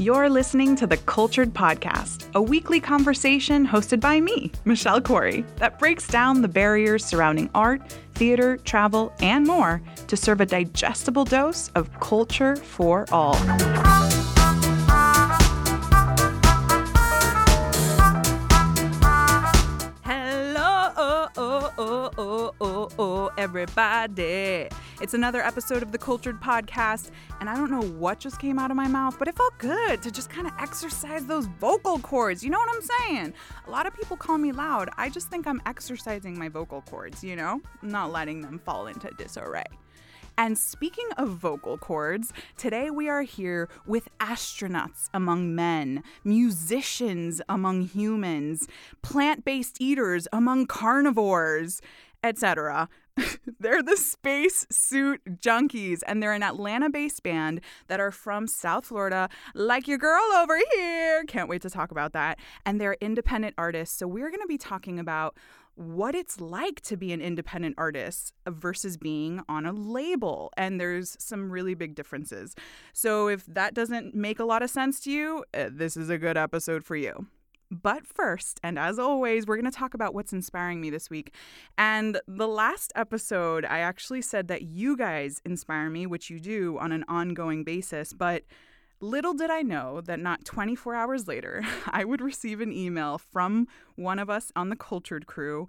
You're listening to the Cultured Podcast, a weekly conversation hosted by me, Michelle Corey, that breaks down the barriers surrounding art, theater, travel, and more to serve a digestible dose of culture for all. Everybody. It's another episode of the Cultured Podcast, and I don't know what just came out of my mouth, but it felt good to just kind of exercise those vocal cords. You know what I'm saying? A lot of people call me loud. I just think I'm exercising my vocal cords, you know? not letting them fall into disarray. And speaking of vocal cords, today we are here with astronauts among men, musicians among humans, plant based eaters among carnivores, etc. they're the space suit junkies, and they're an Atlanta based band that are from South Florida, like your girl over here. Can't wait to talk about that. And they're independent artists. So we're going to be talking about what it's like to be an independent artist versus being on a label. And there's some really big differences. So if that doesn't make a lot of sense to you, uh, this is a good episode for you. But first, and as always, we're going to talk about what's inspiring me this week. And the last episode, I actually said that you guys inspire me, which you do on an ongoing basis. But Little did I know that not 24 hours later, I would receive an email from one of us on the Cultured crew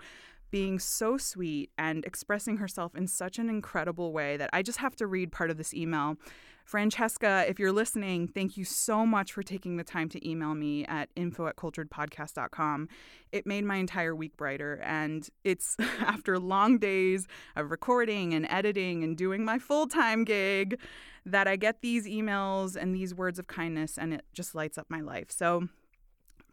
being so sweet and expressing herself in such an incredible way that I just have to read part of this email. Francesca, if you're listening, thank you so much for taking the time to email me at info at culturedpodcast.com. It made my entire week brighter. And it's after long days of recording and editing and doing my full time gig that I get these emails and these words of kindness, and it just lights up my life. So,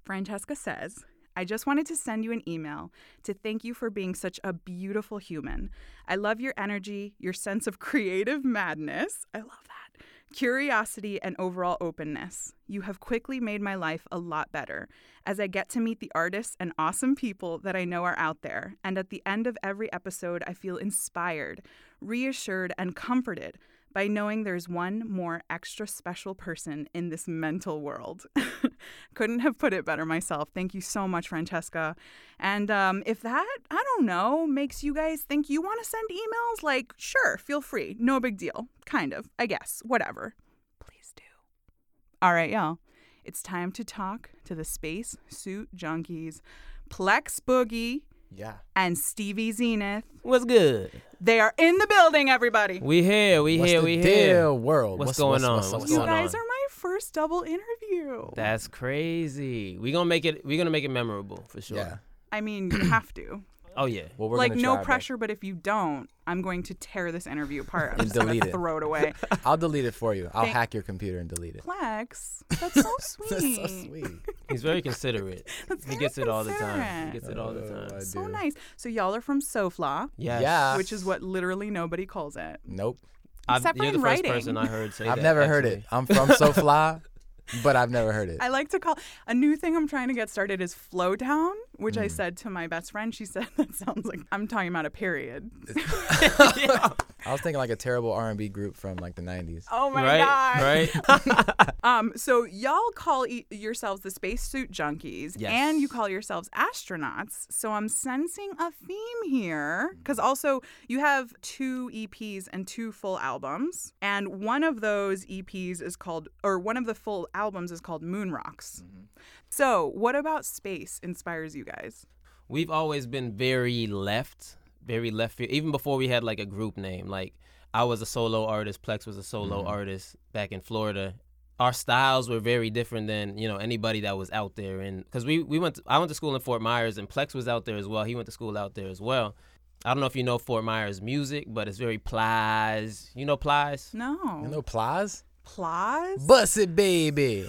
Francesca says, I just wanted to send you an email to thank you for being such a beautiful human. I love your energy, your sense of creative madness. I love that. Curiosity and overall openness. You have quickly made my life a lot better as I get to meet the artists and awesome people that I know are out there. And at the end of every episode, I feel inspired, reassured, and comforted by knowing there's one more extra special person in this mental world. Couldn't have put it better myself. Thank you so much, Francesca. And um, if that, I don't know, makes you guys think you want to send emails, like, sure, feel free. No big deal. Kind of, I guess. Whatever. Please do. All right, y'all. It's time to talk to the space suit junkies, Plex Boogie yeah. and Stevie Zenith. What's good? They are in the building, everybody. We here. We What's here. the we here. world? What's going on? What's you going guys on? are my first double interview. That's crazy. We gonna make it. We gonna make it memorable for sure. Yeah. I mean, you have to. Oh yeah. Well, we're like gonna no try, pressure, but if you don't, I'm going to tear this interview apart. I'm And just gonna delete it. throw it away. I'll delete it for you. I'll Thank- hack your computer and delete it. Plex, that's so sweet. That's so sweet. He's very considerate. That's He very gets it all the time. He gets it all the Oh, time. I So do. nice. So y'all are from SoFla, Yes. Yeah. which is what literally nobody calls it. Nope. I've, Except for you're the in first writing. person I heard say I've that, never heard it. actually. I'm from SoFla, but I've never heard it. I like to call a new thing I'm trying to get started is Flowtown, which Mm. I said to my best friend. She said that sounds like I'm talking about a period. I was thinking like a terrible R&B group from like the 90s. Oh my right. god. Right. Um, so y'all call e- yourselves the spacesuit junkies, Yes. and you call yourselves astronauts. So I'm sensing a theme here, because also you have two EPs and two full albums, and one of those EPs is called, or one of the full albums is called Moon Rocks. So what about space inspires you guys? We've always been very left, very left field. Even before we had like a group name, like I was a solo artist, Plex was a solo Mhm. artist back in Florida. Our styles were very different than you know anybody that was out there, and because we we went, to, I went to school in Fort Myers, and Plex was out there as well. He went to school out there as well. I don't know if you know Fort Myers music, but it's very plies. You know plies? No. You know Plies? Plies? Bust it, baby.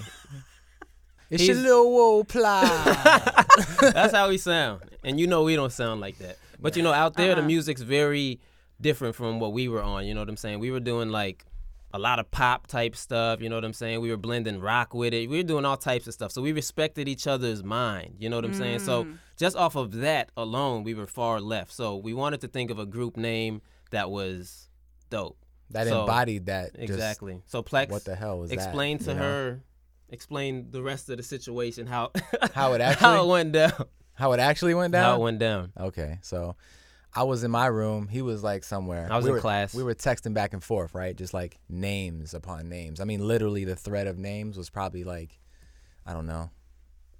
It's your little old Plies. That's how we sound. And you know we don't sound like that. But you know, out there the Uh-huh. music's very different from what we were on, you know what I'm saying? We were doing like a lot of pop type stuff, you know what I'm saying? We were blending rock with it. We were doing all types of stuff. So we respected each other's mind, you know what I'm saying? So Mm. just off of that alone, we were far left. So we wanted to think of a group name that was dope. that So- embodied that. just Exactly. So Plex what the hell was explain that? to you know? her explain the rest of the situation, how How it actually how actually it went down, how it actually went down. how it went down. Okay, so I was in my room. He was like somewhere. I was we in were, class. We were texting back and forth, right? Just like names upon names. I mean, literally, the thread of names was probably like, I don't know,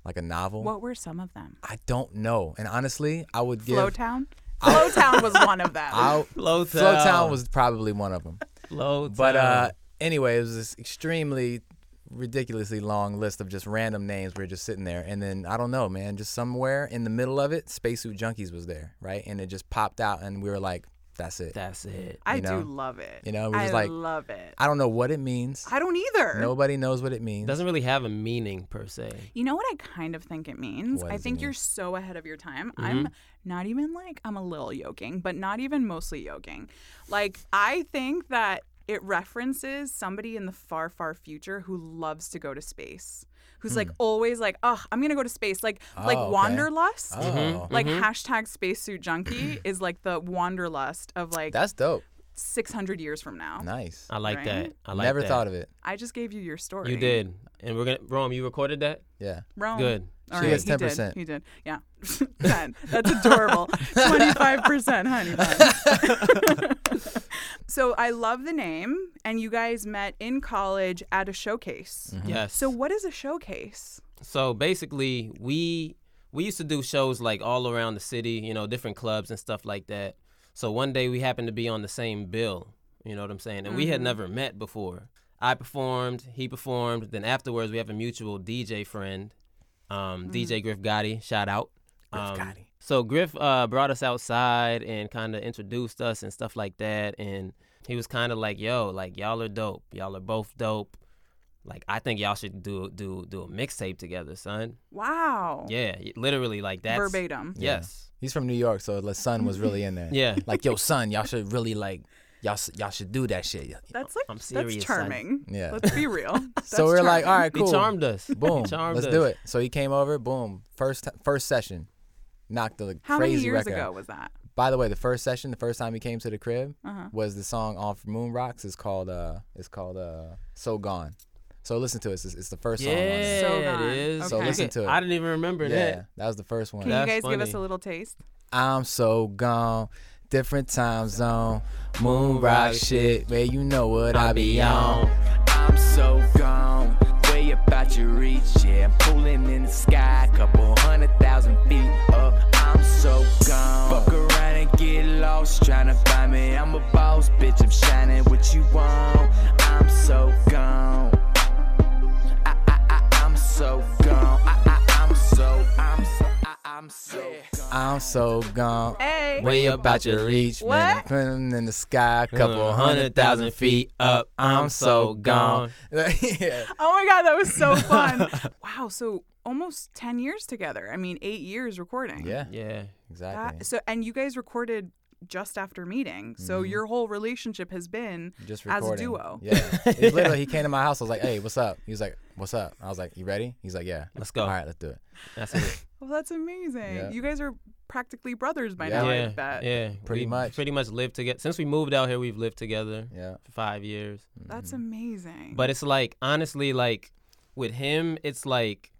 like a novel. What were some of them? I don't know. And honestly, I would give. Flowtown? Flowtown was one of them. I, Flowtown. Flowtown was probably one of them. Flowtown. But uh, anyway, it was this extremely ridiculously long list of just random names. We were just sitting there, and then I don't know, man, just somewhere in the middle of it, Spacesuit Junkies was there, right? And it just popped out, and we were like, "That's it." that's it. I know, do love it. you know, we're I just like- love it. I don't know what it means. I don't either. Nobody knows what it means. Doesn't really have a meaning per se. You know what I kind of think it means? What I think mean? you're so ahead of your time. Mm-hmm. I'm not even like, I'm a little yoking, but not even mostly yoking. Like, I think that it references somebody in the far, far future who loves to go to space. Who's like always like, oh, I'm gonna go to space, like like Hmm. Oh, okay. wanderlust, Oh, Mm-hmm. like hashtag spacesuit junkie is like the wanderlust of like that's dope. 600 years from now. Nice. I like that. I like Never that. thought of it. I just gave you your story. You did, and we're gonna Rome. You recorded that. Yeah. Wrong. Good. All She right, gets he did. 10%. He did. Yeah. 10. That's adorable. 25%, honey bun. so I love the name, and you guys met in college at a showcase. Mm-hmm. Yes. So what is a showcase? So basically, we we used to do shows like all around the city, you know, different clubs and stuff like that. So one day we happened to be on the same bill, you know what I'm saying? And we had never met before. I performed, he performed. Then afterwards, we have a mutual DJ friend, um, DJ Griff Gotti. Shout out. Griff Um, Gotti. So Griff uh, brought us outside and kind of introduced us and stuff like that. And he was kind of like, "Yo, like y'all are dope. Y'all are both dope. Like I think y'all should do do do a mixtape together, son." Wow. Yeah, literally like that. Verbatim. Yes. He's from New York, so the son was really in there. Yeah. Like, yo, son, y'all should really like, y'all y'all should do that shit. That's like I'm serious, that's son. charming. Yeah. Let's be real. That's so we're like, all right, cool. He charmed us. Boom. He charmed Let's us. do it. So he came over. Boom. First t- first session, knocked the How crazy many years record. ago was that? By the way, the first session, the first time he came to the crib, Uh-huh. was the song off Moon Rocks. It's called uh, it's called uh, So Gone. So listen to it. It's, it's the first Yeah, song. on it. So it gone. is. So listen to it. I didn't even remember Yeah, that. that was the first one. Can you That's guys give us a little taste? I'm so gone. Different time zone. Moon rock shit. Where you know what I be on. I'm so gone, way about your reach. Yeah, I'm pulling in the sky, couple hundred thousand feet up. I'm so gone. Fuck around and get lost, trying to find me. I'm a boss, bitch. I'm shining what you want. I'm so gone. So gone. I, I, I'm so, I'm so, I, I'm so gone. I'm so gone. Hey. Way about your reach, man. What? Putting in the sky, couple hundred thousand feet up. I'm so gone. yeah. Oh my god, that was so fun. wow, so almost 10 years together. I mean, 8 years recording. Yeah. Yeah. Exactly. That, so and you guys recorded just after meeting. So mm-hmm. your whole relationship has been Just as a duo. Yeah. It's literally he came to my house. I was like, "Hey, what's up?" He was like, "What's up?" I was like, "You ready?" He's like, "Yeah." Let's go. All right, let's do it. That's it. Well, that's amazing. Yeah. You guys are practically brothers by Yeah. now, I yeah. bet. Yeah. Pretty we much. Pretty much lived together. Since we moved out here, we've lived together Yeah. for five years. That's mm-hmm. amazing. But it's like honestly, like with him, it's like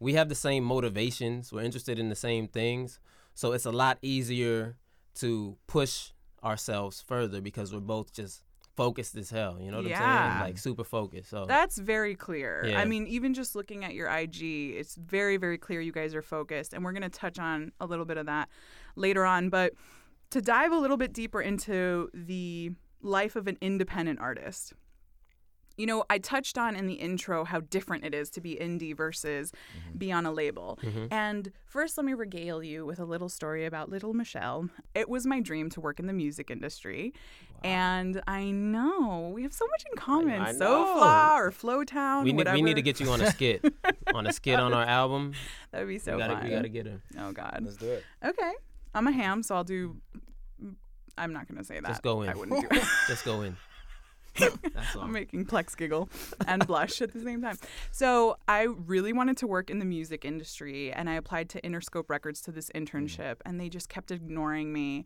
we have the same motivations. We're interested in the same things, so it's a lot easier to push ourselves further because we're both just focused as hell. You know what I'm saying? Like super focused. So That's very clear. Yeah. I mean, even just looking at your IG, it's very, very clear you guys are focused. And we're going to touch on a little bit of that later on. But to dive a little bit deeper into the life of an independent artist, you know, I touched on in the intro how different it is to be indie versus mm-hmm. be on a label. Mm-hmm. And first, let me regale you with a little story about little Michelle. It was my dream to work in the music industry. And I know we have so much in common. I SoFla or Flowtown, we need whatever. we need to get you on a skit, on a skit on our album. That would be so we gotta, fun. we gotta get her. oh God. Let's do it. Okay, I'm a ham, so I'll do. I'm not gonna say that. Just go in. I wouldn't do it. Just go in. That's. I'm making Plex giggle and blush at the same time. So I really wanted to work in the music industry, and I applied to Interscope Records to this mm. internship, and they just kept ignoring me.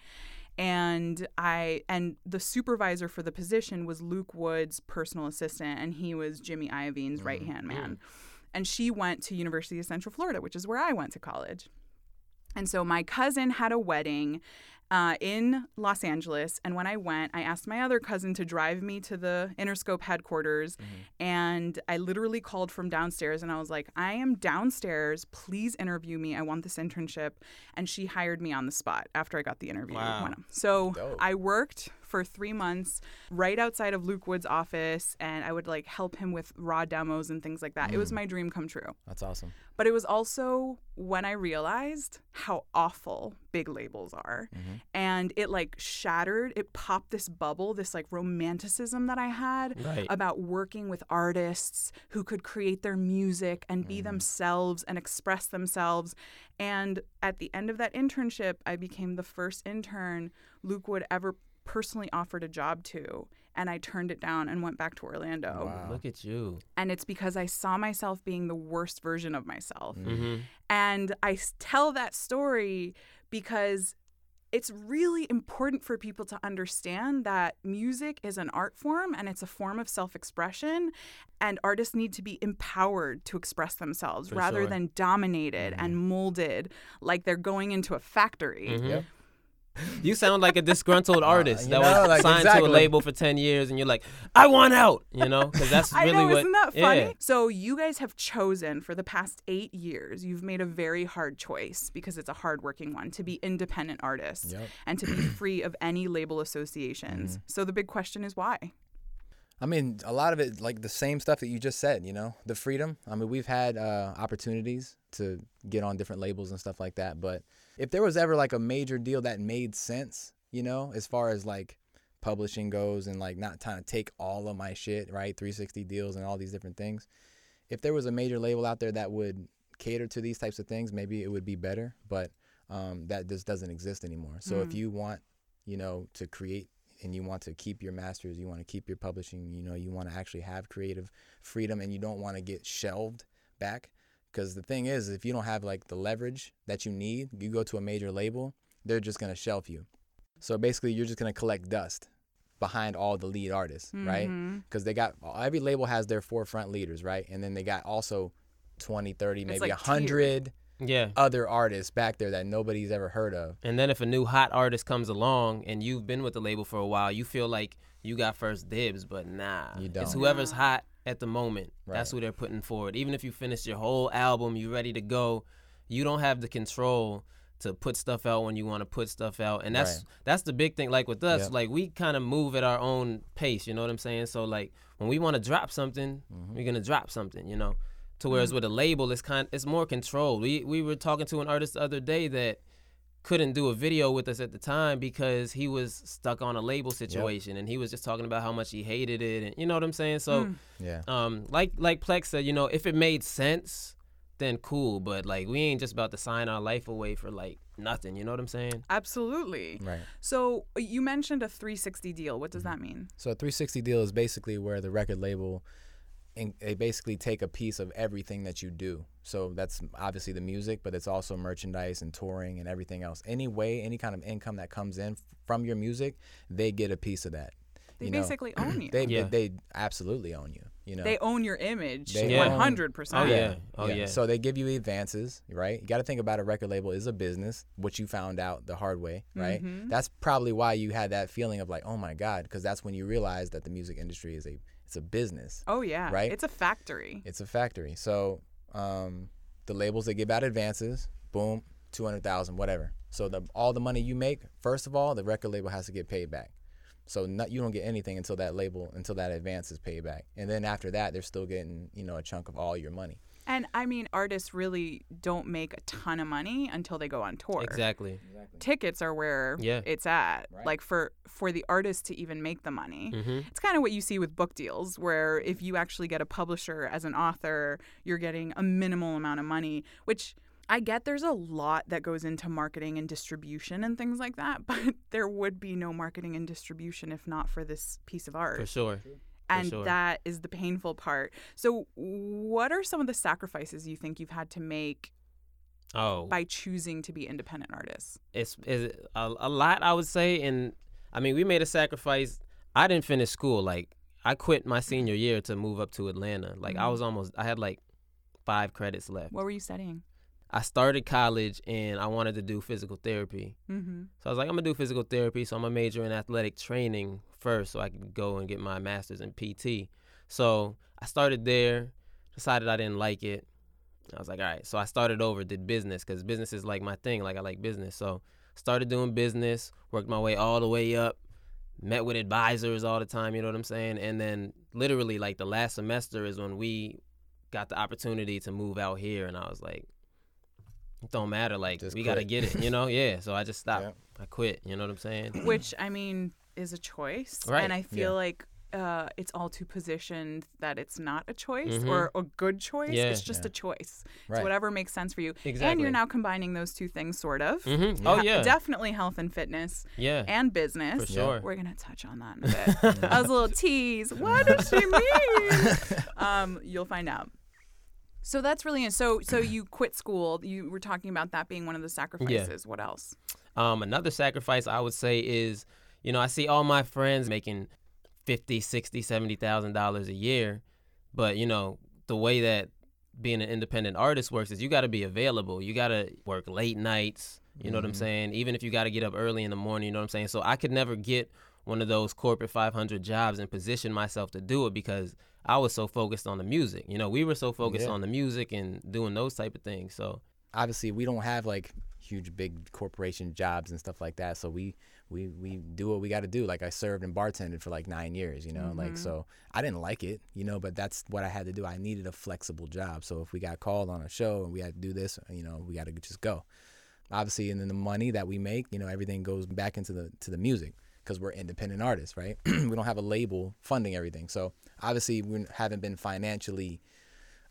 and I and the supervisor for the position was Luke Wood's personal assistant, and he was Jimmy Iovine's mm. right hand man. And she went to University of Central Florida, which is where I went to college. And so my cousin had a wedding uh, in Los Angeles. And when I went, I asked my other cousin to drive me to the Interscope headquarters. And I literally called from downstairs and I was like, I am downstairs. Please interview me. I want this internship. And she hired me on the spot after I got the interview. Wow. So Dope. I worked for three months right outside of Luke Wood's office and I would like help him with raw demos and things like that. It was mm. my dream come true. That's awesome. But it was also when I realized how awful big labels are. Mm-hmm. And it like shattered, it popped this bubble, this like romanticism that I had Right. about working with artists who could create their music and be mm. themselves and express themselves. And at the end of that internship, I became the first intern Luke Wood ever personally offered a job to. And I turned it down and went back to Orlando. Wow. Look at you. And it's because I saw myself being the worst version of myself. hmm And I tell that story because it's really important for people to understand that music is an art form and it's a form of self expression. And artists need to be empowered to express themselves For rather sure. than dominated and molded like they're going into a factory. Mhm. Yep. You sound like a disgruntled artist you that know, was like, signed to a label for 10 years and you're like, I want out, you know? Because that's I really know, what. isn't that funny? Yeah. So you guys have chosen for the past eight years, you've made a very hard choice because it's a hardworking one to be independent artists Yep. and to be free of any label associations. Mm-hmm. So the big question is why? I mean, a lot of it, like the same stuff that you just said, you know, the freedom. I mean, we've had uh, opportunities to get on different labels and stuff like that. But if there was ever like a major deal that made sense, you know, as far as like publishing goes and like not trying to take all of my shit, right? 360 deals and all these different things. If there was a major label out there that would cater to these types of things, maybe it would be better. But um, that just doesn't exist anymore. So if you want, you know, to create and you want to keep your masters, you want to keep your publishing, you know, you want to actually have creative freedom and you don't want to get shelved back. Because the thing is, if you don't have like the leverage that you need, you go to a major label, they're just going to shelf you. So basically, you're just going to collect dust behind all the lead artists, right? Mm-hmm. Because they got every label has their forefront leaders, right? And then they got also 20, 30, maybe like a 100 Yeah. other artists back there that nobody's ever heard of. And then if a new hot artist comes along and you've been with the label for a while, you feel like you got first dibs, but nah. You It's don't. whoever's hot at the moment. Right. That's who they're putting forward. Even if you finish your whole album, you're ready to go, you don't have the control to put stuff out when you want to put stuff out. And that's Right. that's the big thing. Like with us, Yep. like we kind of move at our own pace, you know what I'm saying? So like when we want to drop something, Mm-hmm. we're gonna drop something, you know. To whereas mm-hmm. with a label, it's kind it's more controlled. We we were talking to an artist the other day that couldn't do a video with us at the time because he was stuck on a label situation and he was just talking about how much he hated it and you know what I'm saying? So mm. Yeah. um like like Plex said, you know, if it made sense, then cool. But like we ain't just about to sign our life away for like nothing, you know what I'm saying? Absolutely. Right. So you mentioned a 360 deal. What does mm-hmm. that mean? So a 360 deal is basically where the record label, and they basically take a piece of everything that you do. So that's obviously the music, but it's also merchandise and touring and everything else. Any way, any kind of income that comes in f- from your music, they get a piece of that. They you know? basically own you. They, Yeah. they they absolutely own you. You know. They own your image Yeah. 100%. Oh, yeah. Oh, yeah. So they give you advances, right? You got to think about a record label is a business, which you found out the hard way, right? Mm-hmm. That's probably why you had that feeling of like, oh my god, because that's when you realize that the music industry is a it's a business. Oh, yeah. Right? It's a factory. It's a factory. So um, the labels that give out advances, boom, two hundred thousand, whatever. So the all the money you make, first of all, the record label has to get paid back. So not, you don't get anything until that label until that advance is paid back, and then after that, they're still getting you know a chunk of all your money. And I mean, artists really don't make a ton of money until they go on tour. Exactly. Tickets are where Yeah. it's at. Like for for the artist to even make the money. hmm It's kind of what you see with book deals, where if you actually get a publisher as an author, you're getting a minimal amount of money, which I get there's a lot that goes into marketing and distribution and things like that, but there would be no marketing and distribution if not for this piece of art. For sure. And sure. that is the painful part. So, what are some of the sacrifices you think you've had to make Oh, by choosing to be independent artists? it's, it's a, a lot I would say and I mean we made a sacrifice I didn't finish school like I quit my senior year to move up to Atlanta like I Mhm. was almost I had like five credits left What were you studying? I started college and I wanted to do physical therapy Mm-hmm. so I was like I'm gonna do physical therapy so I'm gonna major in athletic training first so I could go and get my master's in PT so I started there decided I didn't like it I was like, all right. So I started over, did business because business is like my thing. Like I like business. So started doing business, worked my way all the way up, met with advisors all the time. You know what I'm saying? And then literally like the last semester is when we got the opportunity to move out here, and I was like, it don't matter. Like Just we gotta get it. You know? Yeah. So I just stopped. Yep. I quit. You know what I'm saying? Which I mean is a choice, Right, and I feel yeah. like. Uh, it's all too positioned that it's not a choice Mhm. or a good choice. Yeah. it's just Yeah. a choice. Right. It's whatever makes sense for you. Exactly. And you're now combining those two things, sort of. Mm-hmm. Oh yeah. Definitely health and fitness yeah. and business. For sure. We're gonna touch on that in a bit. that was a little tease. What does she mean? um, you'll find out. So that's really so. So you quit school. You were talking about that being one of the sacrifices. What else? Um, another sacrifice I would say is, you know, I see all my friends making fifty, sixty, seventy thousand dollars a year, but you know, the way that being an independent artist works is you got to be available. You got to work late nights. You know what I'm saying? Even if you got to get up early in the morning, you know what I'm saying? So I could never get one of those corporate 500 jobs and position myself to do it because I was so focused on the music. You know, we were so focused Yeah. on the music and doing those type of things. So obviously we don't have like huge big corporation jobs and stuff like that so we we we do what we got to do like i served and bartended for like nine years you know like mm-hmm. so i didn't like it you know but that's what i had to do i needed a flexible job so if we got called on a show and we had to do this you know we got to just go obviously and then the money that we make you know everything goes back into the to the music because we're independent artists right we don't have a label funding everything so obviously we haven't been financially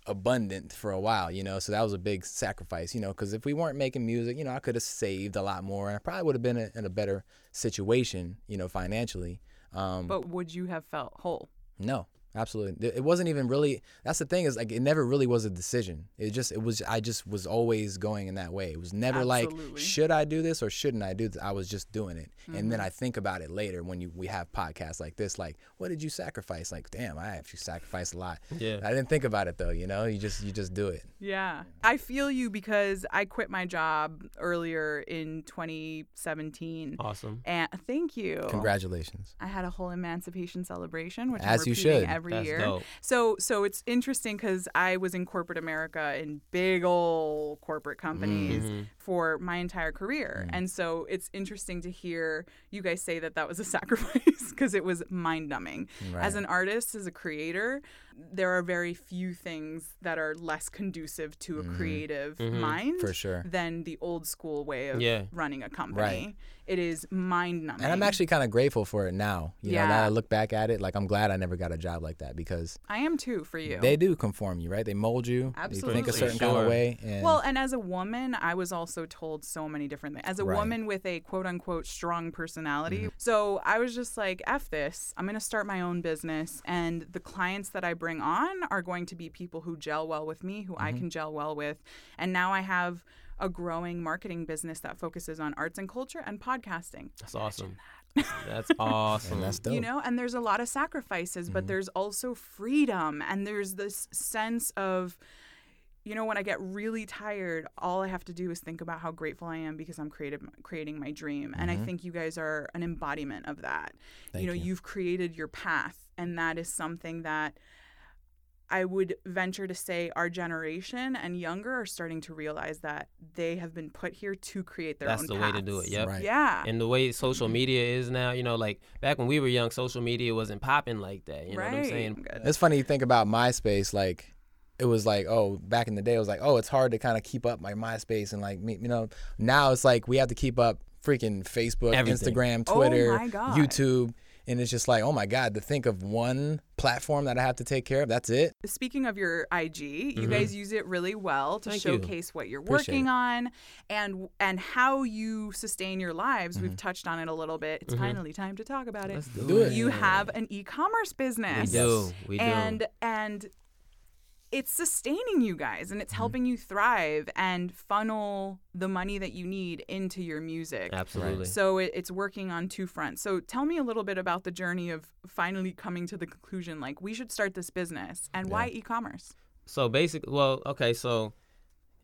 abundant for a while, you know. So that was a big sacrifice, you know, because if we weren't making music, you know, I could have saved a lot more, and I probably would have been in a better situation, you know, financially. Um, But would you have felt whole? no, absolutely, It- it wasn't even really. That's the thing is like it never really was a decision. It just it was. I just was always going in that way. It was never like should I do this or shouldn't I do this. I was just doing it, and Mm-hmm. then I think about it later when you we have podcasts like this. Like, what did you sacrifice? Like, damn, I actually sacrificed a lot. Yeah. I didn't think about it though. You know, you just you just do it. Yeah. I feel you because I quit my job earlier in 2017. awesome. And thank you. Congratulations. I had a whole emancipation celebration, which As I'm you repeating should. Every That's year. dope. So, so it's interesting because I was in corporate America in big old corporate companies Mm-hmm. for my entire career, Mm. and so it's interesting to hear you guys say that that was a sacrifice because it was mind numbing. As an artist, as a creator, there are very few things that are less conducive to a creative mind Mm-hmm. For sure. than the old school way of Yeah. running a company. It is mind numbing. And I'm actually kind of grateful for it now. You know, now Yeah. I look back at it, like I'm glad I never got a job like that because I am too for you. they do conform you, right? They mold you. Absolutely. You think a certain kind Sure. of way. And Well, and as a woman, I was also told so many different things. As a Right. woman with a quote unquote strong personality. Mm-hmm. So I was just like, F this. I'm going to start my own business. And the clients that I bring on are going to be people who gel well with me, who Mm-hmm. I can gel well with. And now I have a growing marketing business that focuses on arts and culture and podcasting. That's awesome. That's awesome. and that's dope. You know, and there's a lot of sacrifices, but mm-hmm. there's also freedom and there's this sense of you know when I get really tired, all I have to do is think about how grateful I am because I'm creative, creating my dream. And I mm-hmm. think you guys are an embodiment of that. Thank you know, you. you've created your path and that is something that I would venture to say our generation and younger are starting to realize that they have been put here to create their That's own the way to do it. paths. Yep. Right. Yeah. And the way social mm-hmm. media is now, you know, like back when we were young, social media wasn't popping like that. You know right. what I'm saying? Good. It's funny you think about MySpace, like it was like, oh, back in the day, it was like, oh, it's hard to kind of keep up my MySpace and like me, you know. Now it's like we have to keep up freaking Facebook, Everything. Instagram, Oh Twitter, my God. YouTube, and it's just like, oh my god, to think of one platform that I have to take care of. That's it. Speaking of your IG, you guys use it really well to Mm-hmm. Thank you. showcase what you're Appreciate working it. on and and how you sustain your lives. Mm-hmm. We've touched on it a little bit. It's finally time to talk about it. Let's do, Do it. You have an e-commerce business. We do. We do. and and it's sustaining you guys and it's helping you thrive and funnel the money that you need into your music. Absolutely. So it, it's working on two fronts. So tell me a little bit about the journey of finally coming to the conclusion like we should start this business and why e-commerce. So basically, well, okay, so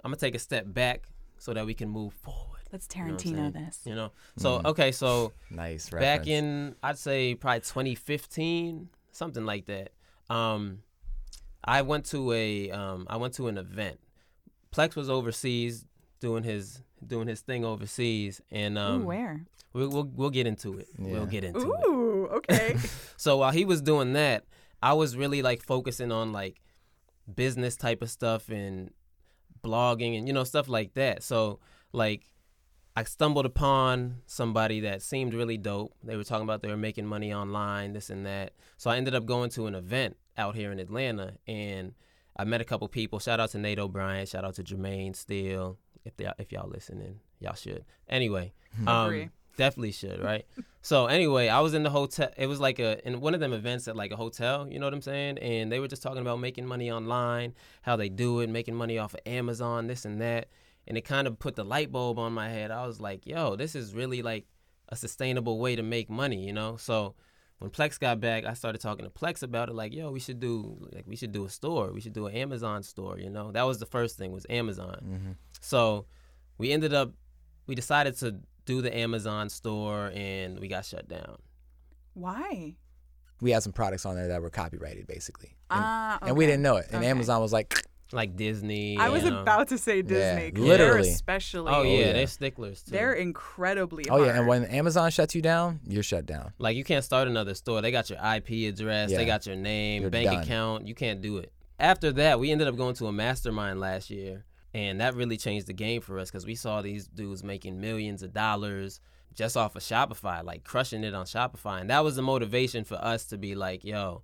I'm gonna take a step back so that we can move forward. Let's You know Tarantino this. You know. So okay, so Nice back reference. in I'd say probably 2015, something like that. Um, I went to a um, I went to an event. Plex was overseas doing his doing his thing overseas, and um, Ooh, where? we'll, we'll we'll get into it. Yeah. We'll get into it. Ooh, okay. So while he was doing that, I was really like focusing on like business type of stuff and blogging and you know stuff like that. So like I stumbled upon somebody that seemed really dope. They were talking about they were making money online, this and that. So I ended up going to an event out here in Atlanta and I met a couple people. Shout out to Nate O'Brien. Shout out to Jermaine Steele. If they if y'all listening, y'all should. Anyway, um, definitely should, right? so anyway, I was in the hotel. It was like a in one of them events at like a hotel. You know what I'm saying? And they were just talking about making money online, how they do it, making money off of Amazon, this and that. And it kind of put the light bulb on my head. I was like, yo, this is really like a sustainable way to make money, you know? So when Plex got back, I started talking to Plex about it. Like, yo, we should do like we should do a store. We should do an Amazon store. You know, that was the first thing was Amazon. Mm-hmm. So we ended up we decided to do the Amazon store, and we got shut down. Why? we had some products on there that were copyrighted, basically, and, Ah, and we didn't know it. And Okay. Amazon was like, Like Disney. I was you know. about to say Disney. Yeah, 'cause literally. They're especially. Oh yeah, yeah. they're sticklers too. They're incredibly. "Oh yeah," and when Amazon shuts you down, you're shut down. like you can't start another store. They got your IP address. Yeah. They got your name, You're bank done. account. You can't do it. After that, we ended up going to a mastermind last year, and that really changed the game for us because we saw these dudes making millions of dollars just off of Shopify, like crushing it on Shopify, and that was the motivation for us to be like, yo.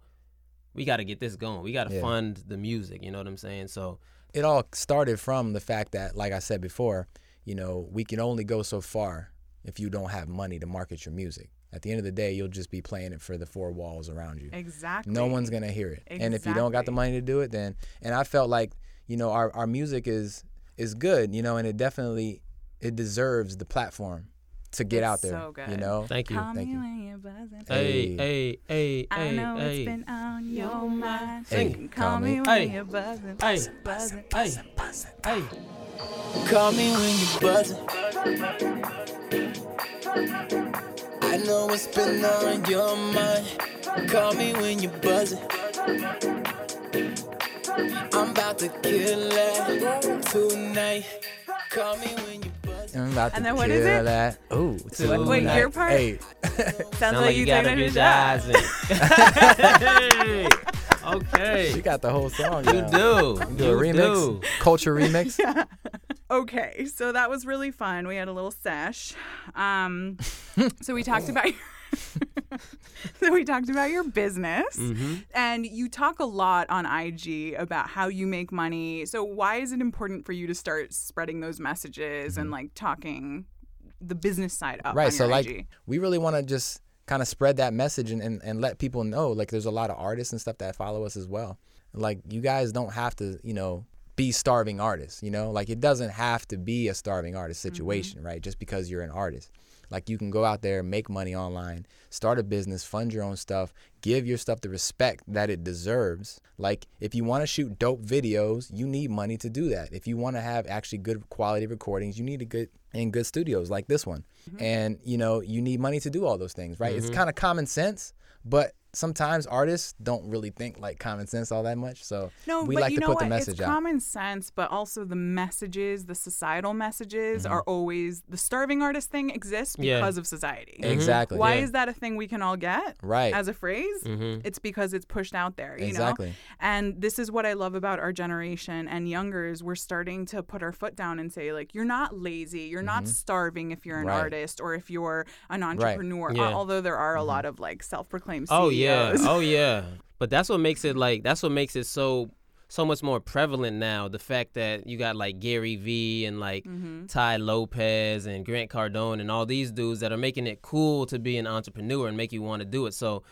We got to get this going. We got to Yeah. fund the music. You know what I'm saying? So It all started from the fact that, like I said before, you know, we can only go so far if you don't have money to market your music. At the end of the day, you'll just be playing it for the four walls around you. exactly. No one's gonna hear it. Exactly. And if you don't got the money to do it, then and I felt like you know our, our music is is good, you know, and it definitely it deserves the platform to get It's out there. so You know, thank you. Call Thank me you. when you're buzzing. Hey, hey, hey, I hey, know hey. it's been on your mind. Hey, You can call me when Hey. you're buzzing. Hey. buzzing. Hey, hey. Call me when you're buzzing. I know what's been on your mind. Call me when you're buzzing. I'm about to kill it tonight. Call me when you're buzzing. I'm about to And then what kill is it? that. Ooh, Tonight. Wait, your part? Hey, Sounds, Sound like, you got taking a a good shot. eyes. Hey, you okay. got the whole song. You down. do. Do a You remix, do. culture remix. Okay, so that was really fun. We had a little sesh. Um, so we talked about your so we talked about your business, Mm-hmm. and you talk a lot on IG about how you make money. So why is it important for you to start spreading those messages and like talking the business side up? Mm-hmm. right so your like we really want to just kind of spread that message and, and, and let people know like there's a lot of artists and stuff that follow us as well like you guys don't have to you know be starving artists you know like it doesn't have to be a starving artist situation right just because you're an artist like you can go out there make money online start a business fund your own stuff give your stuff the respect that it deserves. Like if you want to shoot dope videos you need money to do that. If you want to have actually good quality recordings you need a good in good studios like this one. Mm-hmm. And you know you need money to do all those things right? It's mm-hmm. kind of common sense but sometimes artists don't really think like common sense all that much so No, we like you to know put what? the message it's out common sense, but also the messages, the societal messages, Mm-hmm. are always the starving artist thing exists Yeah. because of society. exactly Why Yeah. is that a thing we can all get? Right. As a phrase? Mhm. It's because it's pushed out there, you Exactly. know? And this is what I love about our generation and youngers. We're starting to put our foot down and say, like, you're not lazy. You're not starving if you're an Mm-hmm. Right. artist or if you're an entrepreneur. Yeah. Al- Although there Mm-hmm. are a lot of like self proclaimed Oh CEOs. Yeah. Oh yeah. But that's what makes it like that's what makes it so so much more prevalent now. The fact that you got like Gary Vee and like Mm-hmm. Tai Lopez and Grant Cardone and all these dudes that are making it cool to be an entrepreneur and make you want to do it. So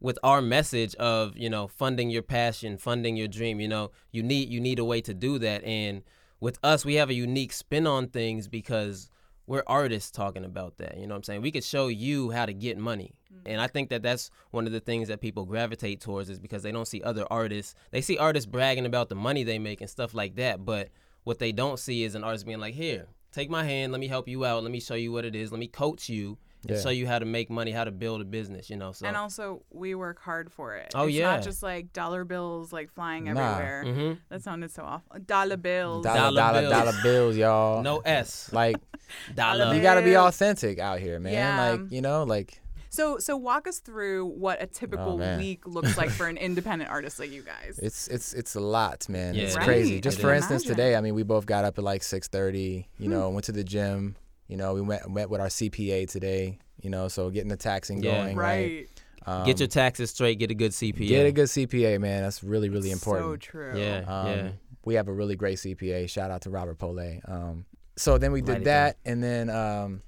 with our message of you know funding your passion, funding your dream. You know, you need you need a way to do that, and with us, we have a unique spin on things because we're artists talking about that. You know what I'm saying? We could show you how to get money. And I think that that's one of the things that people gravitate towards is because they don't see other artists. They see artists bragging about the money they make and stuff like that, but what they don't see is an artist being like, "Here, take my hand, let me help you out, let me show you what it is, let me coach you." And Yeah. show you how to make money, how to build a business, you know. So And also, we work hard for it. Oh, it's yeah. not just like dollar bills like flying Nah. everywhere. Mhm. That sounded so awful. Dollar bills. Dollar, Dollar dollar, bills. dollar bills, y'all. no S. Like Dollar. you got to be authentic out here, man. Yeah. Like you know, like So, so walk us through what a typical Oh, week looks like for an independent artist like you guys. it's it's it's a lot, man. Yeah, it's it crazy. Just It for instance, Imagine. today, I mean, we both got up at like six thirty. You know, went to the gym. You know, we went went with our CPA today. You know, so getting the taxing Yeah. going, right? right. Um, get your taxes straight. Get a good CPA. get a good CPA, man. That's really really important. So true. Yeah, Um, yeah. We have a really great CPA. Shout out to Robert Pole. Um, so then we did it that, and then um,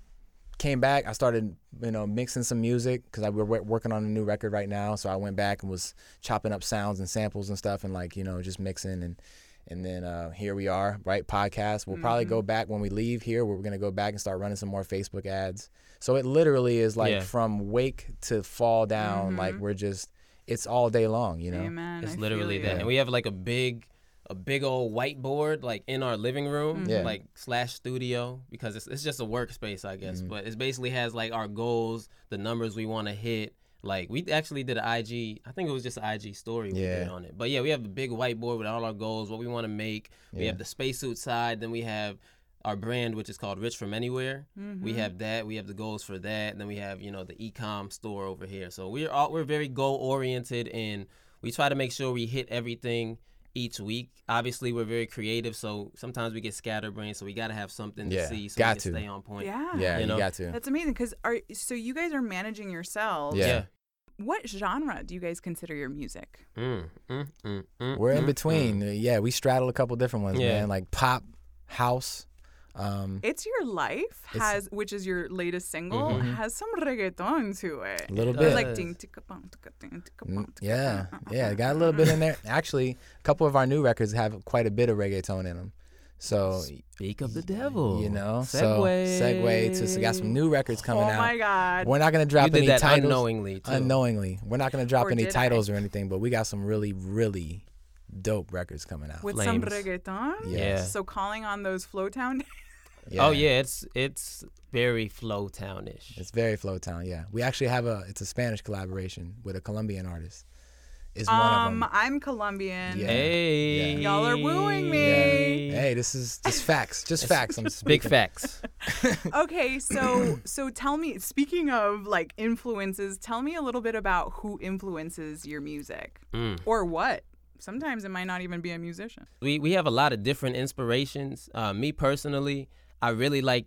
came back. I started, you know, mixing some music because I we're working on a new record right now. So I went back and was chopping up sounds and samples and stuff, and like you know, just mixing and. And then uh, here we are, right? Podcast. We'll probably Mm-hmm. go back when we leave here. We're gonna go back and start running some more Facebook ads. So it literally is like Yeah. from wake to fall down. Like we're just, it's all day long, you know. Amen. It's I literally that. you. And we have like a big a big old whiteboard like in our living room, Yeah. like slash studio, because it's it's just a workspace, I Mm-hmm. guess. But it basically has like our goals, the numbers we want to hit. Like we actually did an IG, I think it was just an IG story we did on it. But yeah, we have a big whiteboard with all our goals, what we want to make. We have the spacesuit side, then we have our brand, which is called Rich from Anywhere. Mm-hmm. We have that. We have the goals for that. And then we have, you know, the e-com store over here. So we're all we're very goal oriented and we try to make sure we hit everything each week. Obviously, we're very creative, so sometimes we get scatterbrained. So we got to have something Yeah, to see so got we can to. stay on point. Yeah. Yeah, You you, know? got to. That's amazing because are so you guys are managing yourselves. Yeah. Yeah. What genre do you guys consider your music? Mm, mm, mm, mm, We're in mm, between. Uh, Yeah, we straddle a couple different ones, Yeah. man. Like pop, house. Um, It's Your Life It's- has, which is your latest single, Mhm. has some reggaeton to it. a little bit. It's like does. ding ticka bum ticka ding ticka Mm, bum ticka yeah, bum, uh, yeah, uh, got a uh, little bit in there. Actually, a couple of our new records have quite a bit of reggaeton in them. So Speak of the devil. you know, Segue. so segue to so got some new records coming out. Oh my God. We're not gonna You drop did any that titles unknowingly too. unknowingly. We're not gonna drop Or any did I? titles or anything, but we got some really, really dope records coming out. With some Flames. reggaeton? Yeah. So calling on those Flowtown Yeah. Oh yeah, it's it's very flow townish. It's very Flowtown, yeah. We actually have a it's a Spanish collaboration with a Colombian artist. Is one of Um, them. I'm Colombian. Yeah. Hey, Y'all are wooing Yeah. me. Hey, this is just facts. Just facts. I'm Big facts. Okay, so so tell me. Speaking of like influences, tell me a little bit about who influences your music Mm. or what. Sometimes it might not even be a musician. we we have a lot of different inspirations. Uh, me personally, I really like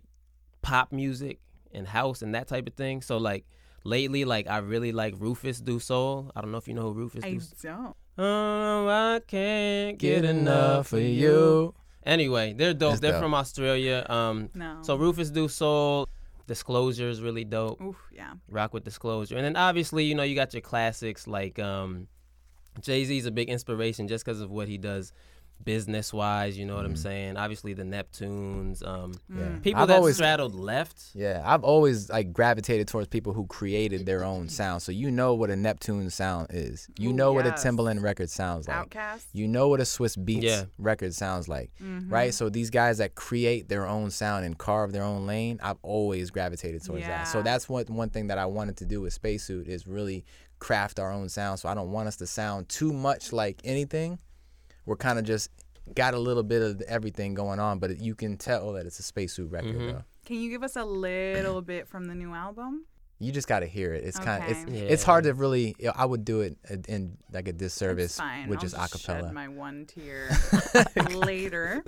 pop music and house and that type of thing. So like lately, like I really like Rufus Du Sol. I don't know if you know who Rufus I Du don't. Oh, I can't get, Get enough of you. Anyway, they're dope. That's they're dope. from Australia. Um, No. so Rufus Du Sol, Disclosure is really dope. Oof, yeah. rock with disclosure and then obviously you know you got your classics like um jay-z's a big inspiration just because of what he does business wise you know what i'm saying obviously the neptunes um Yeah. people I've that always straddled left Yeah, I've always like gravitated towards people who created their own sound. So you know what a Neptune sound is. You Ooh, know what a yes. Timbaland record sounds like. OutKast. You know what a Swizz Beatz Yeah. record sounds like, Mm-hmm. right? So these guys that create their own sound and carve their own lane, I've always gravitated towards that. So that's what one thing that I wanted to do with Spacesuit is really craft our own sound. So I don't want us to sound too much like anything. We're kind of just got a little bit of everything going on, but you can tell that it's a Spacesuit record, Mhm. though. Can you give us a little bit from the new album? You just got to hear it. It's kind of it's Okay. it's hard to really. you know, I would do it in- in like a disservice fine. with I'll just just Shed acapella. my one tear later.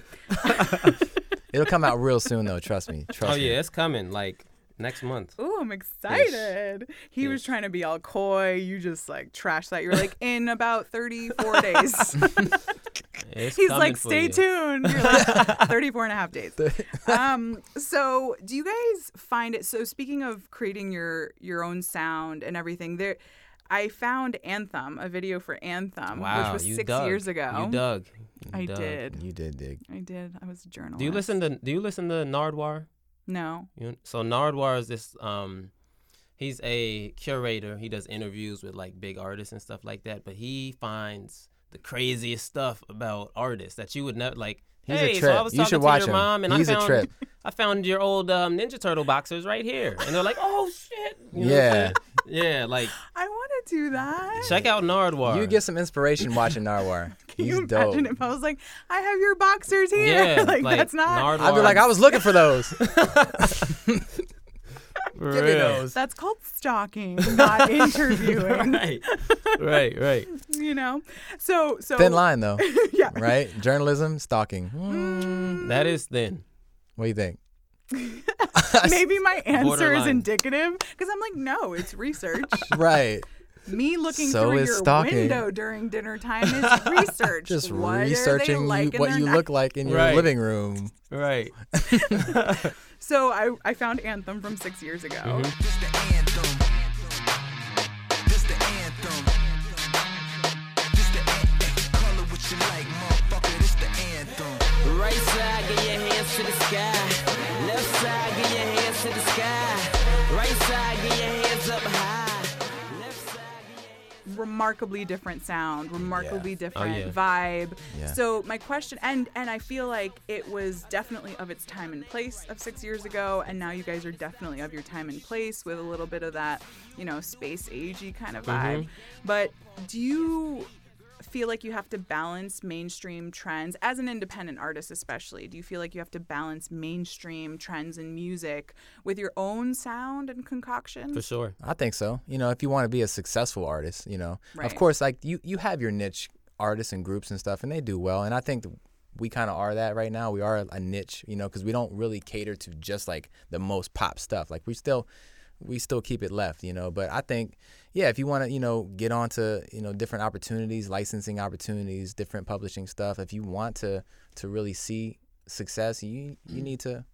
It'll come out real soon though. Trust me. Trust oh me. yeah it's coming like next month Oh, I'm excited. He was trying to be all coy. You just like trash that. You're like, in about 34 days. it's He's like, stay you. tuned. You're like, 34 and a half days. Um, so do you guys find it, so speaking of creating your, your own sound and everything there, I found Anthem, a video for Anthem, wow, which was you six dug. years ago. You dug. You I dug. did. You did dig. I did. I was a journalist. Do you listen to Do you listen to Nardwuar? No. You, so Nardwuar is this. Um, he's a curator. He does interviews with like big artists and stuff like that. But he finds the craziest stuff about artists that you would never like. He's a hey, so. I was You talking to watch your him. mom, and He's I a found trip. I found your old um, Ninja Turtle boxers right here, and they're like, "Oh shit!" You know Yeah. yeah. Like, I want to do that. check out Nardwuar. You get some inspiration watching Nardwuar. Can He's you dope. imagine if I was like, I have your boxers here? Yeah, like, like, that's not. Nardwuar. I'd be like, I was looking for those. For Give me those. That's called stalking, not interviewing. right, right, right. You know. So so. Thin line though, yeah. right? Journalism, stalking. Hmm. That is thin. What do you think? Maybe my answer is indicative because I'm like, no, it's research. Right. Me looking So through is your stalking. window during dinner time is research. Just What they researching like you, in what you night? look like in your Right. living room. Right. So I, I found Anthem from six years ago. Mm-hmm. Remarkably different sound, remarkably different Oh, yeah. vibe. Yeah. So my question, and and I feel like it was definitely of its time and place of six years ago, and now you guys are definitely of your time and place with a little bit of that, you know, space agey kind of vibe. Mm-hmm. But do you feel like you have to balance mainstream trends as an independent artist especially do you feel like you have to balance mainstream trends in music with your own sound and concoction? For sure. I think so. You know, if you want to be a successful artist, you know, Right. of course, like you, you have your niche artists and groups and stuff, and they do well. And I think we kind of are that right now. We are a niche, you know, because we don't really cater to just like the most pop stuff. Like we still, we still keep it left, you know. But I think, yeah, if you want to, you know, get onto, you know, different opportunities, licensing opportunities, different publishing stuff. If you want to to really see success, you you need to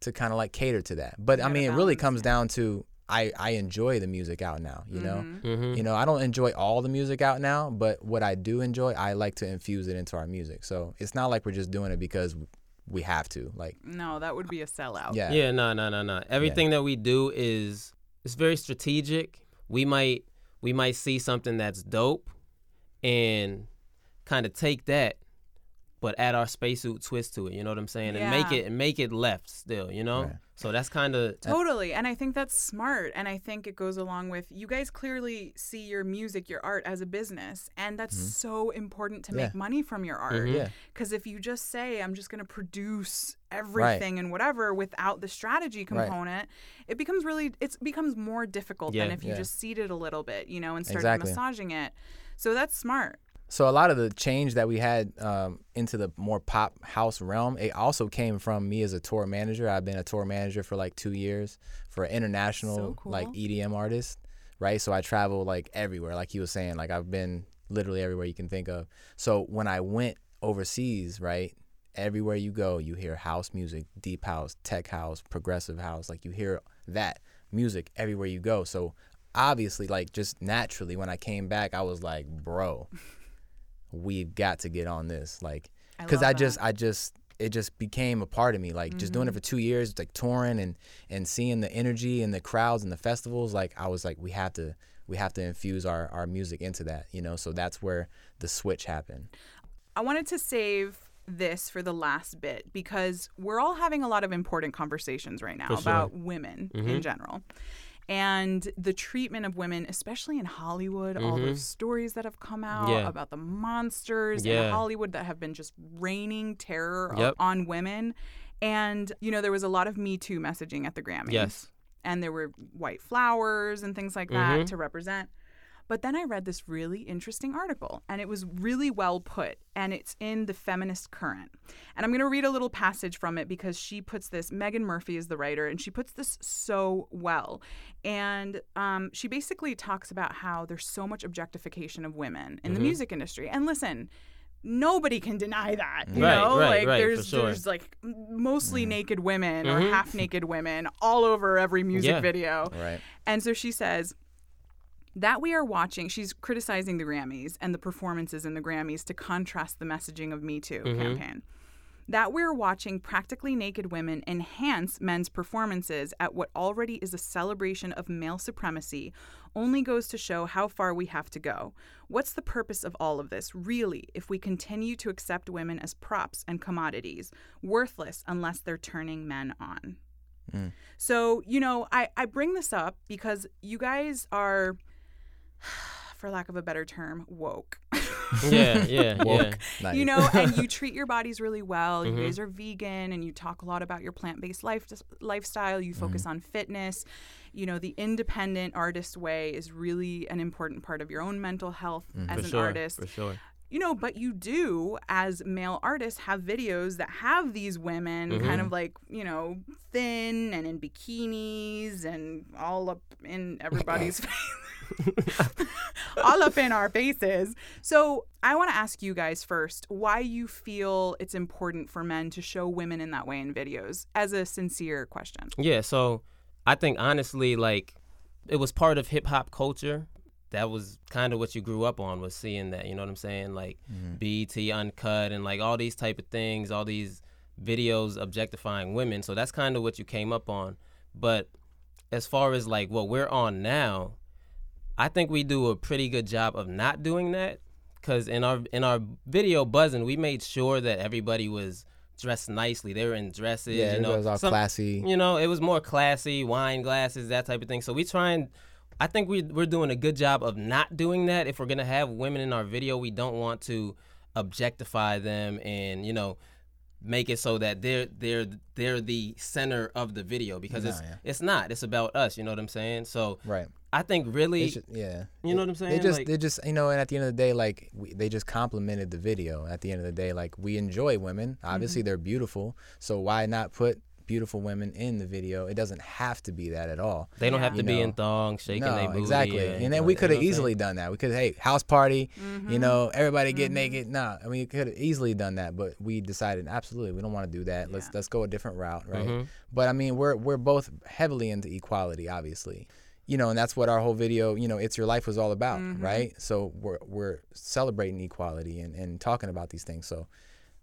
to kind of like cater to that. But I gotta mean, it really balance, comes down to I I enjoy the music out now. You know, Mm-hmm. you know I don't enjoy all the music out now, but what I do enjoy, I like to infuse it into our music. So it's not like we're just doing it because we have to. Like, no that would be a sellout yeah, Yeah, no, no, no, no. Everything that we do is it's very strategic. We might we might see something that's dope and kind of take that but add our spacesuit twist to it, you know what I'm saying? yeah. And make it and make it left still, you know? Right. So that's kind of Totally. And I think that's smart. And I think it goes along with you guys clearly see your music, your art as a business. And that's so important to Mm-hmm. Yeah. make money from your art. Mm-hmm. Yeah. Because if you just say, I'm just going to produce everything and whatever without the strategy Right. component, it becomes really, it becomes more difficult than Yeah. if you Yeah. just seed it a little bit, you know, and start Exactly. massaging it. So that's smart. So a lot of the change that we had um, into the more pop house realm, it also came from me as a tour manager. I've been a tour manager for like two years for an international So cool. like EDM artist, right? So I travel like everywhere, like he was saying. Like I've been literally everywhere you can think of. So when I went overseas, right? Everywhere you go, you hear house music, deep house, tech house, progressive house. Like you hear that music everywhere you go. So obviously, like just naturally, when I came back, I was like, bro, we've got to get on this like because love I, just. Mm-hmm. i just it just became a part of me like just doing it for two years like touring and and seeing the energy and the crowds and the festivals like i was like we have to we have to infuse our our music into that you know so that's where the switch happened I wanted to save this for the last bit because we're all having a lot of important conversations right now sure. about women in general. And the treatment of women, especially in Hollywood, all those stories that have come out Yeah. about the monsters in Hollywood that have been just raining terror Yep. on women. And, you know, there was a lot of Me Too messaging at the Grammys. Yes. And there were white flowers and things like Mm-hmm. that to represent. But then I read this really interesting article, and it was really well put, and it's in the Feminist Current. And I'm going to read a little passage from it because she puts this, Meghan Murphy is the writer, and she puts this so well. And um, she basically talks about how there's so much objectification of women in the Mm-hmm. music industry. And listen, nobody can deny that. You Right, know, right, like right, there's sure. there's like mostly naked women or Mhm. half naked women all over every music Yeah. video. right And so she says, that we are watching, she's criticizing the Grammys and the performances in the Grammys to contrast the messaging of Me Too mm-hmm. campaign. That we're watching practically naked women enhance men's performances at what already is a celebration of male supremacy only goes to show how far we have to go. What's the purpose of all of this, really, if we continue to accept women as props and commodities, worthless unless they're turning men on? Mm. So, you know, I, I bring this up because you guys are, for lack of a better term, woke. Yeah, yeah, yeah. Nice. you know, and you treat your bodies really well. Mm-hmm. You guys are vegan and you talk a lot about your plant based life, lifestyle. You focus Mm-hmm. on fitness. You know, the independent artist way is really an important part of your own mental health as Mm-hmm. For an sure, artist. for sure. You know, but you do, as male artists, have videos that have these women Mm-hmm. kind of like, you know, thin and in bikinis and all up in everybody's face. all up in our faces. So I want to ask you guys first why you feel it's important for men to show women in that way in videos as a sincere question. Yeah, so I think honestly, like it was part of hip hop culture. That was kind of what you grew up on was seeing that. You know what I'm saying? Like mm-hmm. BET Uncut and like all these type of things, all these videos objectifying women. So that's kind of what you came up on. But as far as like what we're on now, I think we do a pretty good job of not doing that because in our in our video buzzing, we made sure that everybody was dressed nicely. They were in dresses. Yeah, you know, everybody was all some- classy. You know, it was more classy, wine glasses, that type of thing. So we try and I think we we're doing a good job of not doing that. If we're gonna have women in our video, we don't want to objectify them and you know make it so that they're they're they're the center of the video because it's yeah. it's not. It's about us. You know what I'm saying? So Right. I think really should, yeah. You know what I'm saying? They just, Like- they just, you know, and at the end of the day, like we, they just complimented the video. At the end of the day, like we enjoy women. Obviously, Mm-hmm. they're beautiful. So why not put beautiful women in the video? It doesn't have to be that at all. they don't have You to be know. in thongs, shaking no, their booty. exactly. and, And then we could have what I'm easily done that. We could, hey, house party. Mm-hmm. You know, everybody get naked. Nah, I mean, we could have easily done that, but we decided absolutely we don't want to do that. Let's let's go a different route, right? Mm-hmm. But I mean, we're we're both heavily into equality, obviously. You know, and that's what our whole video, you know, it's your life was all about, Mm-hmm. right? So we're we're celebrating equality and, and talking about these things. So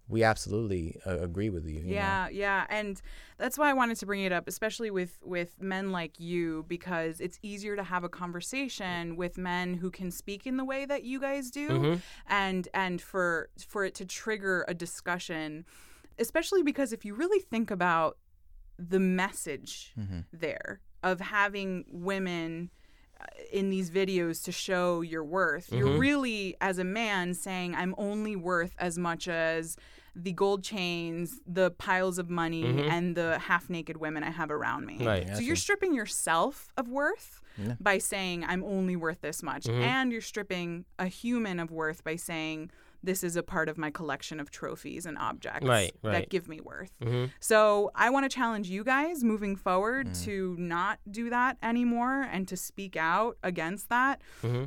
we absolutely uh, agree with you. you know? Yeah, yeah, and that's why I wanted to bring it up, especially with with men like you, because it's easier to have a conversation with men who can speak in the way that you guys do, and and for for it to trigger a discussion, especially because if you really think about the message there of having women in these videos to show your worth. You're mm-hmm. really, as a man, saying, I'm only worth as much as the gold chains, the piles of money, mm-hmm. and the half naked women I have around me. Right. So you're stripping yourself of worth by saying, I'm only worth this much. Mm-hmm. And you're stripping a human of worth by saying, this is a part of my collection of trophies and objects Right, that give me worth. So I want to challenge you guys moving forward Mm. to not do that anymore and to speak out against that. Mm-hmm.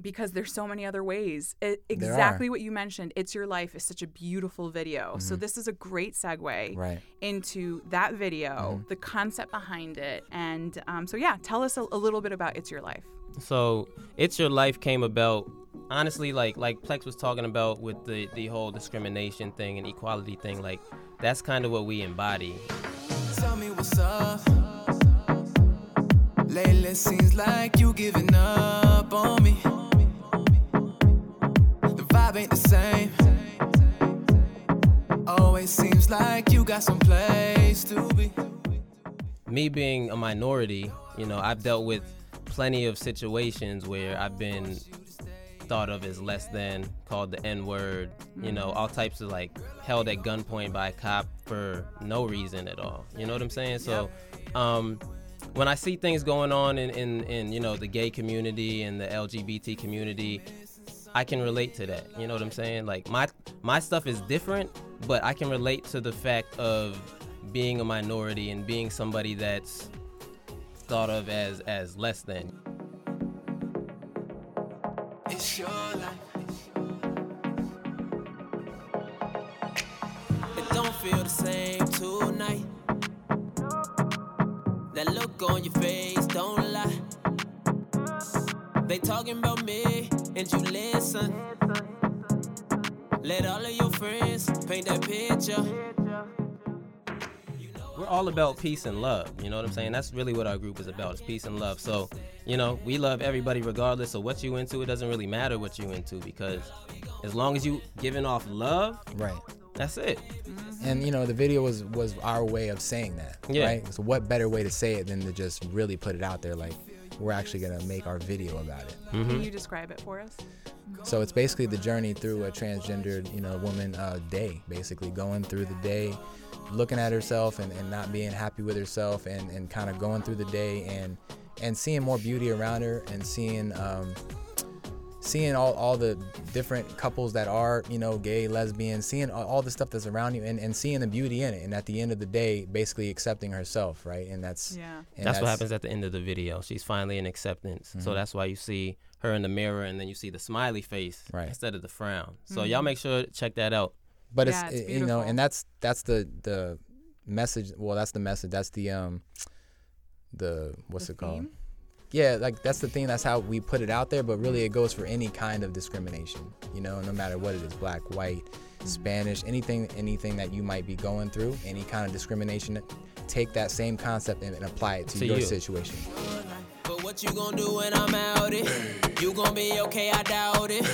Because there's so many other ways. It, exactly what you mentioned. It's Your Life is such a beautiful video. So, Mm-hmm. this is a great segue Right. into that video, Mm-hmm. the concept behind it. And um, so, yeah, tell us a, a little bit about It's Your Life. So it's your life came about honestly like like Plex was talking about with the the whole discrimination thing and equality thing like that's kind of what we embody. Tell me what's up. Seems like you giving up on me. The vibe ain't the same. Always seems like you got some place to be. Me being a minority, you know, I've dealt with plenty of situations where I've been thought of as less than, called the N word, you know, all types of like held at gunpoint by a cop for no reason at all. You know what I'm saying? So, um, when I see things going on in, in, in, you know, the gay community and the LGBT community, I can relate to that. You know what I'm saying? Like my my stuff is different, but I can relate to the fact of being a minority and being somebody that's thought of as as less than. It's your life. It don't feel the same tonight. That look on your face don't lie. They talking about me, and you listen. Let all of your friends paint that picture. We're all about peace and love. You know what I'm saying? That's really what our group is about. Is peace and love. So, you know, we love everybody regardless of what you into. It doesn't really matter what you into because as long as you giving off love, Right. that's it. Mm-hmm. And you know, the video was was our way of saying that. Yeah. Right. So what better way to say it than to just really put it out there? Like, we're actually gonna make our video about it. Can you describe it for us? So it's basically the journey through a transgendered, you know, woman uh, day, basically going through the day, looking at herself and, and not being happy with herself and, and kind of going through the day and and seeing more beauty around her and seeing um, seeing all, all the different couples that are, you know, gay, lesbian, seeing all, all the stuff that's around you and, and seeing the beauty in it. And at the end of the day, basically accepting herself, right? And that's Yeah. and that's, what happens at the end of the video. She's finally in acceptance. So that's why you see her in the mirror and then you see the smiley face Right. instead of the frown. So y'all make sure to check that out. but Yeah, it's, it's you know and that's that's the the message well that's the message that's the um the what's The it called theme? Yeah like that's the thing that's how we put it out there but really it goes for any kind of discrimination you know no matter what it is black white Mm-hmm. spanish anything anything that you might be going through any kind of discrimination take that same concept and, and apply it to, To your you. situation But what you gonna do when I'm out it? You gonna be okay, I doubt it.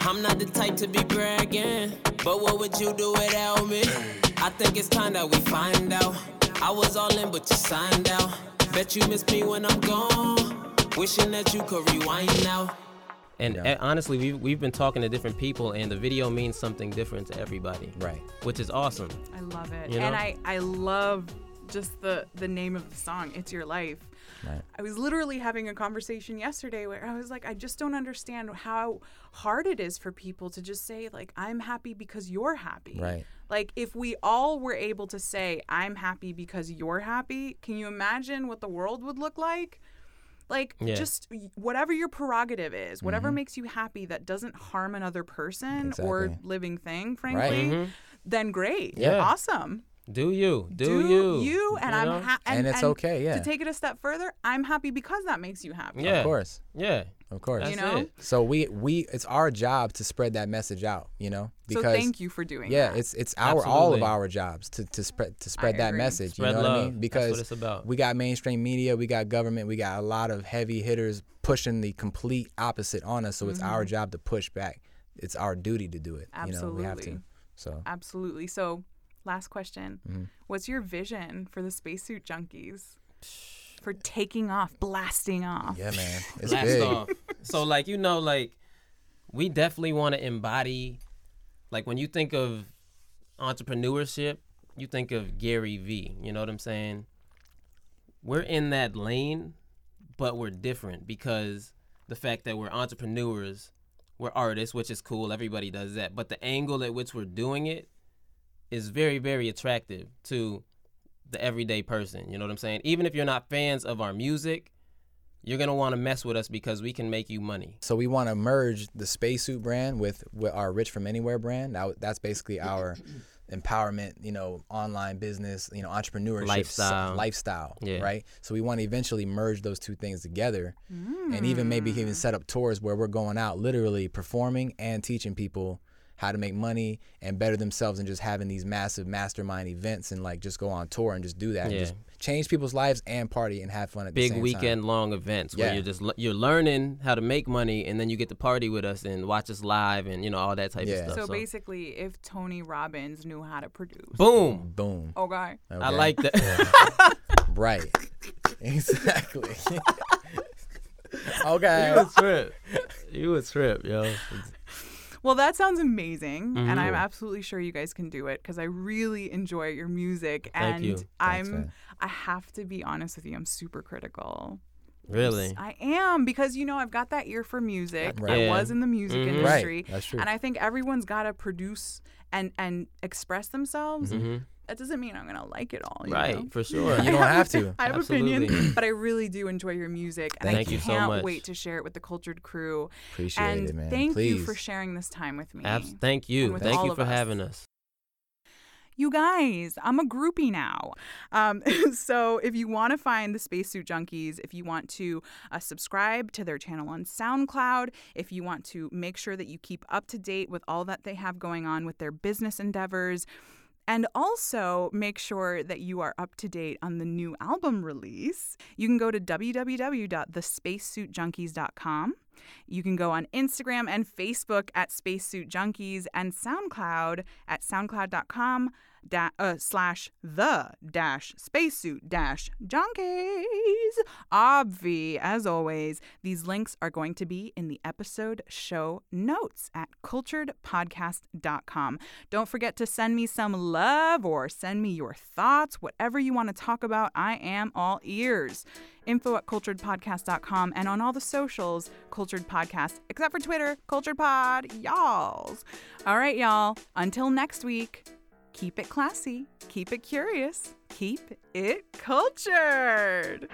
I'm not the type to be bragging. But what would you do without me? I think it's time that we find out. I was all in, but you signed out. Bet you miss me when I'm gone. Wishing that you could rewind now. And Yeah. uh, honestly, we've, we've been talking to different people, and the video means something different to everybody, right which is awesome. I love it. You And? I, I love just the, the name of the song, It's Your Life. right I was literally having a conversation yesterday where I was like, I just don't understand how hard it is for people to just say, like, I'm happy because you're happy. Right. Like, if we all were able to say, I'm happy because you're happy, can you imagine what the world would look like? Like, Yeah. just whatever your prerogative is, whatever mm-hmm. makes you happy that doesn't harm another person or living thing, frankly, mm-hmm. then great. Yeah. Awesome. Do you? Do, you. You and I'm know? ha- And it's okay, yeah. To take it a step further, I'm happy because that makes you happy. Yeah. of course Yeah. Of course You That's know? it. so we we it's our job to spread that message out you know So thank you for doing yeah that. it's it's our all of Absolutely. our jobs to, to spread to spread that agree. message Spread you know what i love. mean That's because what it's about. we got mainstream media we got government we got a lot of heavy hitters pushing the complete opposite on us so it's our job to push back it's our duty to do it you know we have Mm-hmm. Absolutely. to so Absolutely. So, last question. Mm-hmm. What's your vision for the spacesuit junkies? For taking off, blasting off. yeah man it's Blast big off. So like you know like we definitely want to embody like when you think of entrepreneurship, you think of Gary V. You know what I'm saying? We're in that lane, but we're different because the fact that we're entrepreneurs, we're artists, which is cool. Everybody does that. But the angle at which we're doing it is very, very attractive to the everyday person. You know what I'm saying? Even if you're not fans of our music, you're gonna want to mess with us because we can make you money. So we want to merge the spacesuit brand with, with our Rich from Anywhere brand. That, that's basically our empowerment, you know, online business, you know, entrepreneurship Lifestyle. lifestyle, Yeah. right? So we want to eventually merge those two things together, and even maybe even mm. set up tours where we're going out, literally performing and teaching people how to make money and better themselves, and just having these massive mastermind events and like just go on tour and just do that, and just change people's lives and party and have fun at the Big same time. weekend long events where you're just you're learning how to make money and then you get to party with us and watch us live and you know all that type Yeah. of stuff. So, basically, if Tony Robbins knew how to produce. boom. Boom. Okay. I like that. Right. exactly. Okay. You okay. a trip. You a trip, yo. Well, that sounds amazing, and Mm-hmm. I'm absolutely sure you guys can do it because I really enjoy your music, Thank and you. I'm. man. I have to be honest with you. I'm super critical. Really? I am because you know I've got that ear for music. I Right. Yeah. was in the music Mhm. Right. industry, That's true. and I think everyone's got to produce and and express themselves. Mhm. That doesn't mean I'm gonna like it all. You Right, know? for sure. You don't have to. I have Absolutely. opinion, but I really do enjoy your music, and Thank I you so can't much. wait to share it with the cultured crew. Appreciate and it, man. thank you for sharing this time with me. Abs- thank you. Thank you for us. having us. You guys, I'm a groupie now. Um, so if you want to find the Spacesuit Junkies, if you want to uh, subscribe to their channel on SoundCloud, if you want to make sure that you keep up to date with all that they have going on with their business endeavors, and also make sure that you are up to date on the new album release. You can go to www.thespacesuitjunkies.com. You can go on Instagram and Facebook at Spacesuit Junkies and SoundCloud at soundcloud.com da- uh, slash the dash spacesuit dash junkies. Obvi, as always, these links are going to be in the episode show notes at culturedpodcast.com. Don't forget to send me some love or send me your thoughts, whatever you want to talk about. I am all ears. Info at culturedpodcast.com and on all the socials, Cultured Podcast, except for Twitter, Cultured Pod, y'alls. All right, y'all. Until next week. Keep it classy, keep it curious, keep it cultured.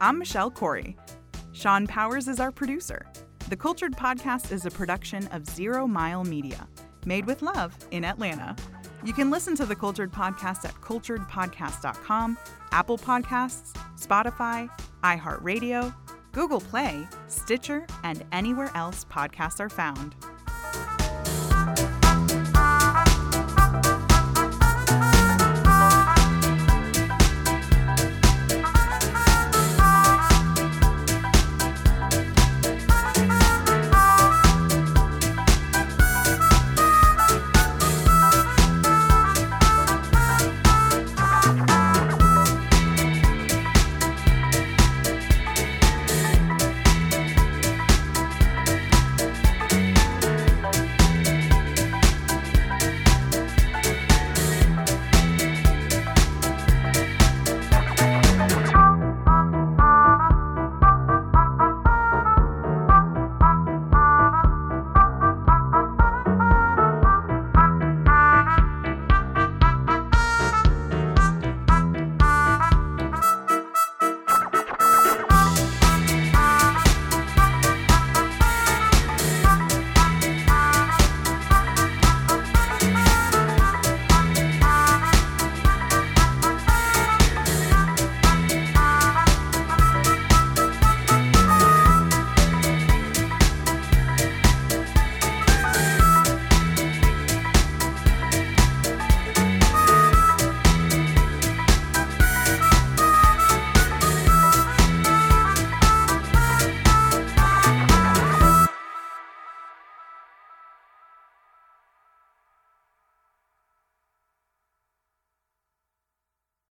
I'm Michelle Corey. Sean Powers is our producer. The Cultured Podcast is a production of Zero Mile Media, made with love in Atlanta. You can listen to the Cultured Podcast at culturedpodcast.com, Apple Podcasts, Spotify, iHeartRadio, Google Play, Stitcher, and anywhere else podcasts are found.